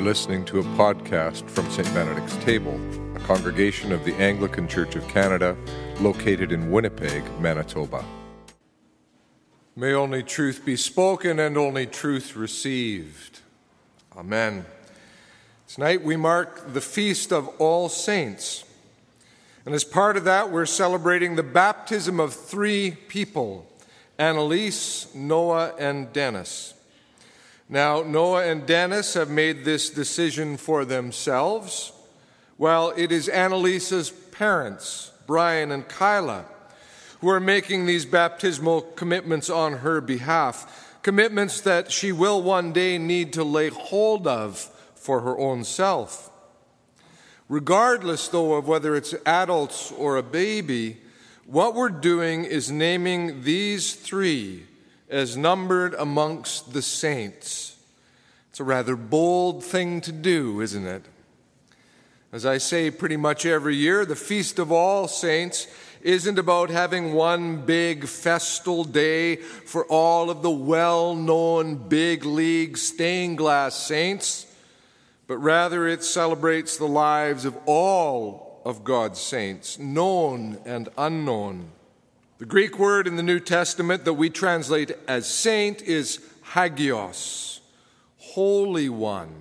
You're listening to a podcast from St. Benedict's Table, a congregation of the Anglican Church of Canada located in Winnipeg, Manitoba. May only truth be spoken and only truth received. Amen. Tonight we mark the Feast of All Saints. And as part of that, we're celebrating the baptism of three people Annalise, Noah, and Dennis. Now, Noah and Dennis have made this decision for themselves. while it is Annalisa's parents, Brian and Kyla, who are making these baptismal commitments on her behalf, commitments that she will one day need to lay hold of for her own self. Regardless, though, of whether it's adults or a baby, what we're doing is naming these three as numbered amongst the saints. It's a rather bold thing to do, isn't it? As I say pretty much every year, the Feast of All Saints isn't about having one big festal day for all of the well known big league stained glass saints, but rather it celebrates the lives of all of God's saints, known and unknown. The Greek word in the New Testament that we translate as saint is hagios, holy one.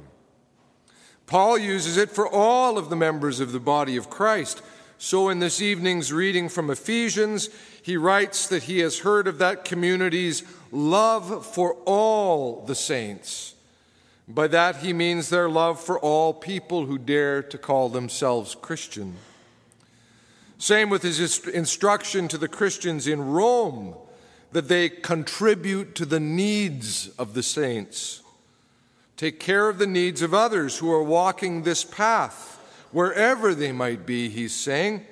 Paul uses it for all of the members of the body of Christ. So, in this evening's reading from Ephesians, he writes that he has heard of that community's love for all the saints. By that, he means their love for all people who dare to call themselves Christian. Same with his instruction to the Christians in Rome that they contribute to the needs of the saints. Take care of the needs of others who are walking this path, wherever they might be, he's saying.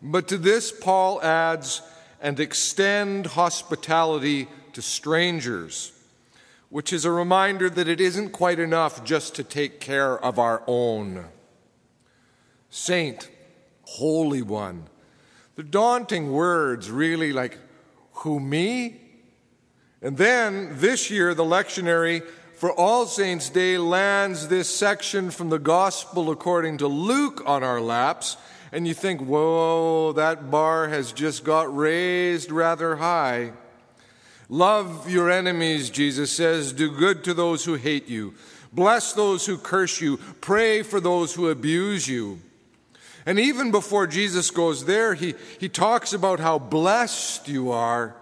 But to this, Paul adds, and extend hospitality to strangers, which is a reminder that it isn't quite enough just to take care of our own. Saint Holy One. The daunting words, really like, who me? And then this year, the lectionary for All Saints' Day lands this section from the Gospel according to Luke on our laps, and you think, whoa, that bar has just got raised rather high. Love your enemies, Jesus says. Do good to those who hate you. Bless those who curse you. Pray for those who abuse you. And even before Jesus goes there, he, he talks about how blessed you are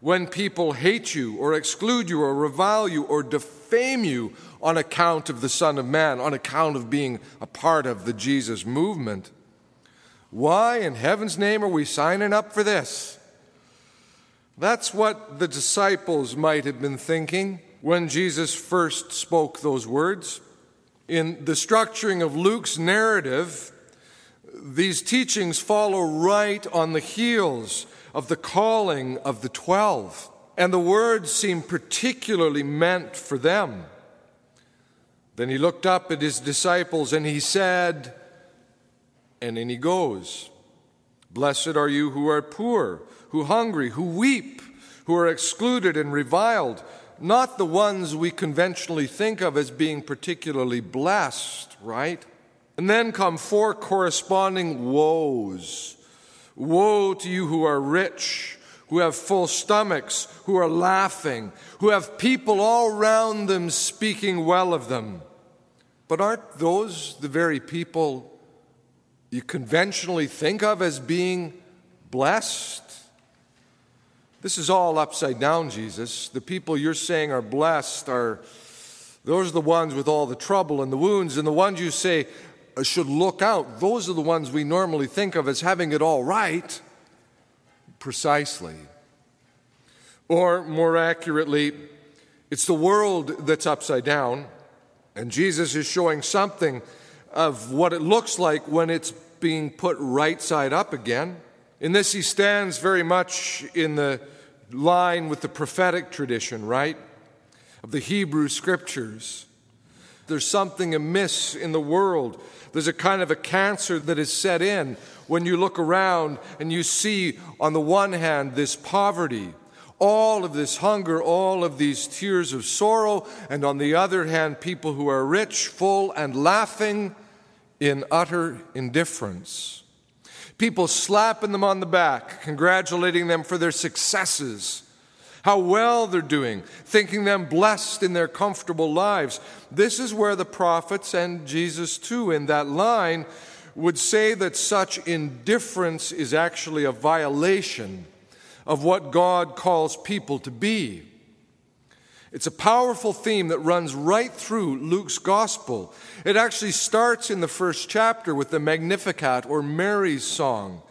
when people hate you or exclude you or revile you or defame you on account of the Son of Man, on account of being a part of the Jesus movement. Why in heaven's name are we signing up for this? That's what the disciples might have been thinking when Jesus first spoke those words. In the structuring of Luke's narrative, these teachings follow right on the heels of the calling of the twelve, and the words seem particularly meant for them. Then he looked up at his disciples and he said, and then he goes, Blessed are you who are poor, who hungry, who weep, who are excluded and reviled, not the ones we conventionally think of as being particularly blessed, right? And then come four corresponding woes. Woe to you who are rich, who have full stomachs, who are laughing, who have people all round them speaking well of them. But aren't those the very people you conventionally think of as being blessed? This is all upside down, Jesus. The people you're saying are blessed are those are the ones with all the trouble and the wounds, and the ones you say should look out. Those are the ones we normally think of as having it all right. Precisely. Or more accurately, it's the world that's upside down, and Jesus is showing something of what it looks like when it's being put right side up again. In this, he stands very much in the line with the prophetic tradition, right? Of the Hebrew scriptures. There's something amiss in the world there's a kind of a cancer that is set in when you look around and you see, on the one hand, this poverty, all of this hunger, all of these tears of sorrow, and on the other hand, people who are rich, full, and laughing in utter indifference. People slapping them on the back, congratulating them for their successes, how well they're doing, thinking them blessed in their comfortable lives. This is where the prophets and Jesus, too, in that line, would say that such indifference is actually a violation of what God calls people to be. It's a powerful theme that runs right through Luke's gospel. It actually starts in the first chapter with the Magnificat or Mary's song,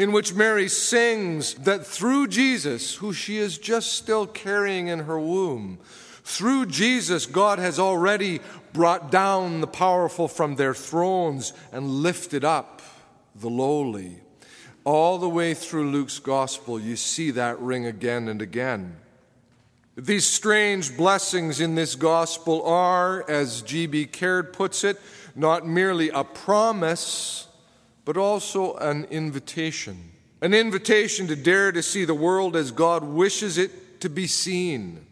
in which Mary sings that through Jesus, who she is just still carrying in her womb, through Jesus, God has already brought down the powerful from their thrones and lifted up the lowly. All the way through Luke's gospel, you see that ring again and again. These strange blessings in this gospel are, as G.B. Caird puts it, not merely a promise, but also an invitation. An invitation to dare to see the world as God wishes it to be seen.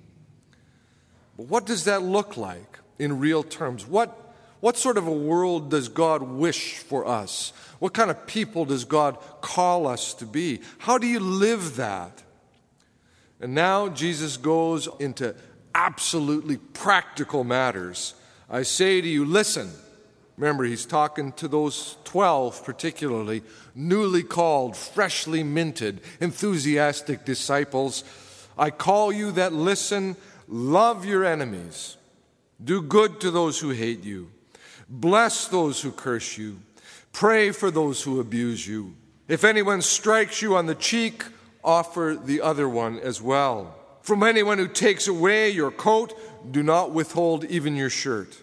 But what does that look like in real terms? What what sort of a world does God wish for us? What kind of people does God call us to be? How do you live that? And now Jesus goes into absolutely practical matters. I say to you, listen. Remember, he's talking to those 12, particularly newly called, freshly minted, enthusiastic disciples. I call you that listen, love your enemies, do good to those who hate you. Bless those who curse you. Pray for those who abuse you. If anyone strikes you on the cheek, offer the other one as well. From anyone who takes away your coat, do not withhold even your shirt.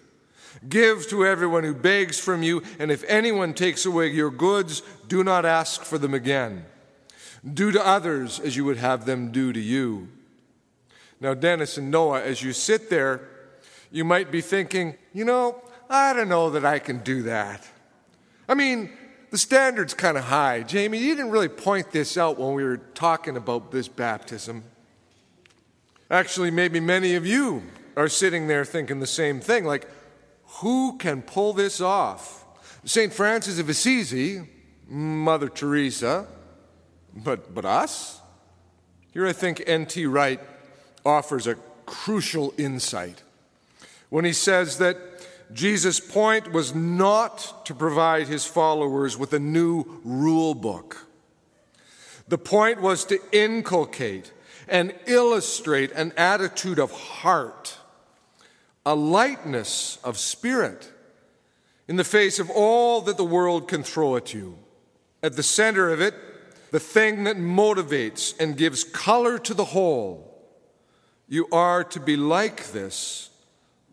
Give to everyone who begs from you, and if anyone takes away your goods, do not ask for them again. Do to others as you would have them do to you. Now, Dennis and Noah, as you sit there, you might be thinking, you know, I don't know that I can do that. I mean, the standard's kind of high. Jamie, you didn't really point this out when we were talking about this baptism. Actually, maybe many of you are sitting there thinking the same thing like, who can pull this off? St. Francis of Assisi, Mother Teresa, but, but us? Here I think N.T. Wright offers a crucial insight when he says that Jesus' point was not to provide his followers with a new rule book. The point was to inculcate and illustrate an attitude of heart, a lightness of spirit in the face of all that the world can throw at you. At the center of it, the thing that motivates and gives color to the whole. You are to be like this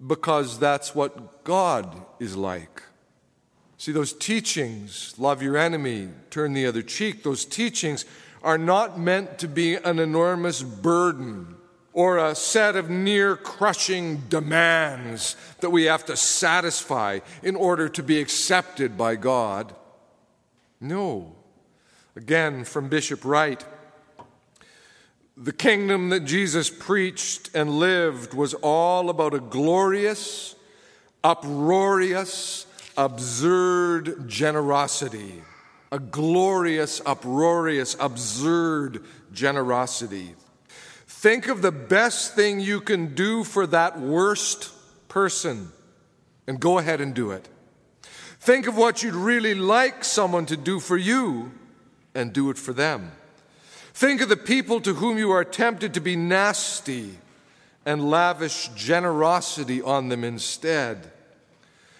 because that's what God is like. See, those teachings, love your enemy, turn the other cheek, those teachings are not meant to be an enormous burden or a set of near crushing demands that we have to satisfy in order to be accepted by God. No. Again, from Bishop Wright, the kingdom that Jesus preached and lived was all about a glorious, uproarious, absurd generosity. A glorious, uproarious, absurd generosity. Think of the best thing you can do for that worst person and go ahead and do it. Think of what you'd really like someone to do for you and do it for them. Think of the people to whom you are tempted to be nasty and lavish generosity on them instead.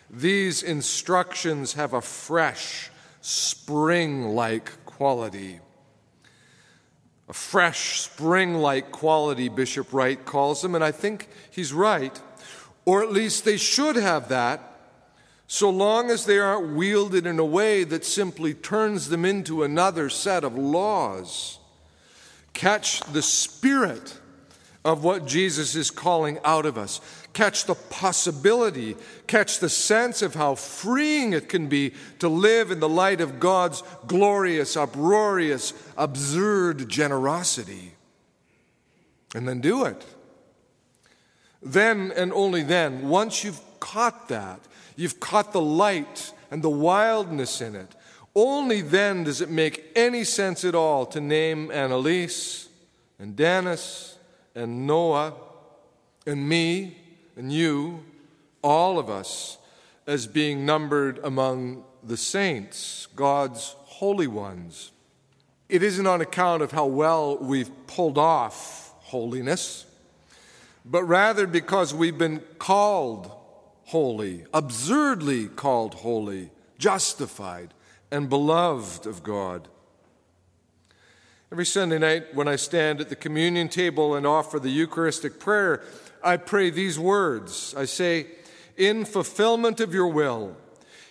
These instructions have a fresh, spring like quality. A fresh, spring like quality, Bishop Wright calls them, and I think he's right. Or at least they should have that, so long as they aren't wielded in a way that simply turns them into another set of laws catch the spirit of what Jesus is calling out of us, catch the possibility, catch the sense of how freeing it can be to live in the light of God's glorious, uproarious, absurd generosity. And then do it. Then and only then, once you've caught that, you've caught the light and the wildness in it, only then does it make any sense at all to name Annalise and Dennis and Noah and me and you, all of us, as being numbered among the saints, God's holy ones. It isn't on account of how well we've pulled off holiness but rather because we've been called holy, absurdly called holy, justified, and beloved of God. Every Sunday night, when I stand at the communion table and offer the Eucharistic prayer, I pray these words. I say, In fulfillment of your will,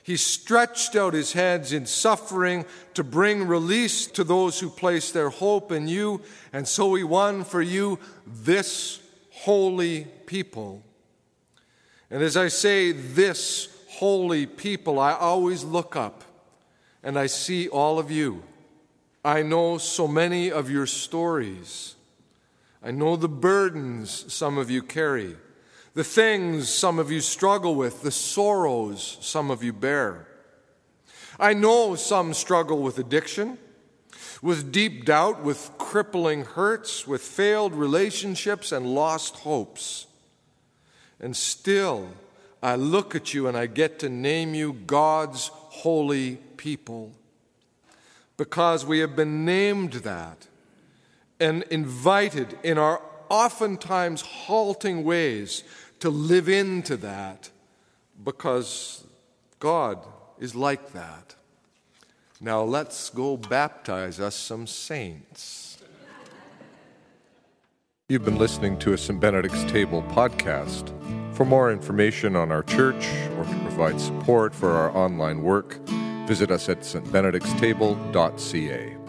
he stretched out his hands in suffering to bring release to those who place their hope in you, and so he won for you this holy people. And as I say, this holy people, I always look up and I see all of you. I know so many of your stories. I know the burdens some of you carry, the things some of you struggle with, the sorrows some of you bear. I know some struggle with addiction with deep doubt, with crippling hurts, with failed relationships and lost hopes. And still, I look at you and I get to name you God's holy people because we have been named that and invited in our oftentimes halting ways to live into that because God is like that. Now let's go baptize us some saints. You've been listening to a St. Benedict's Table podcast. For more information on our church or to provide support for our online work, visit us at stbenedictstable.ca.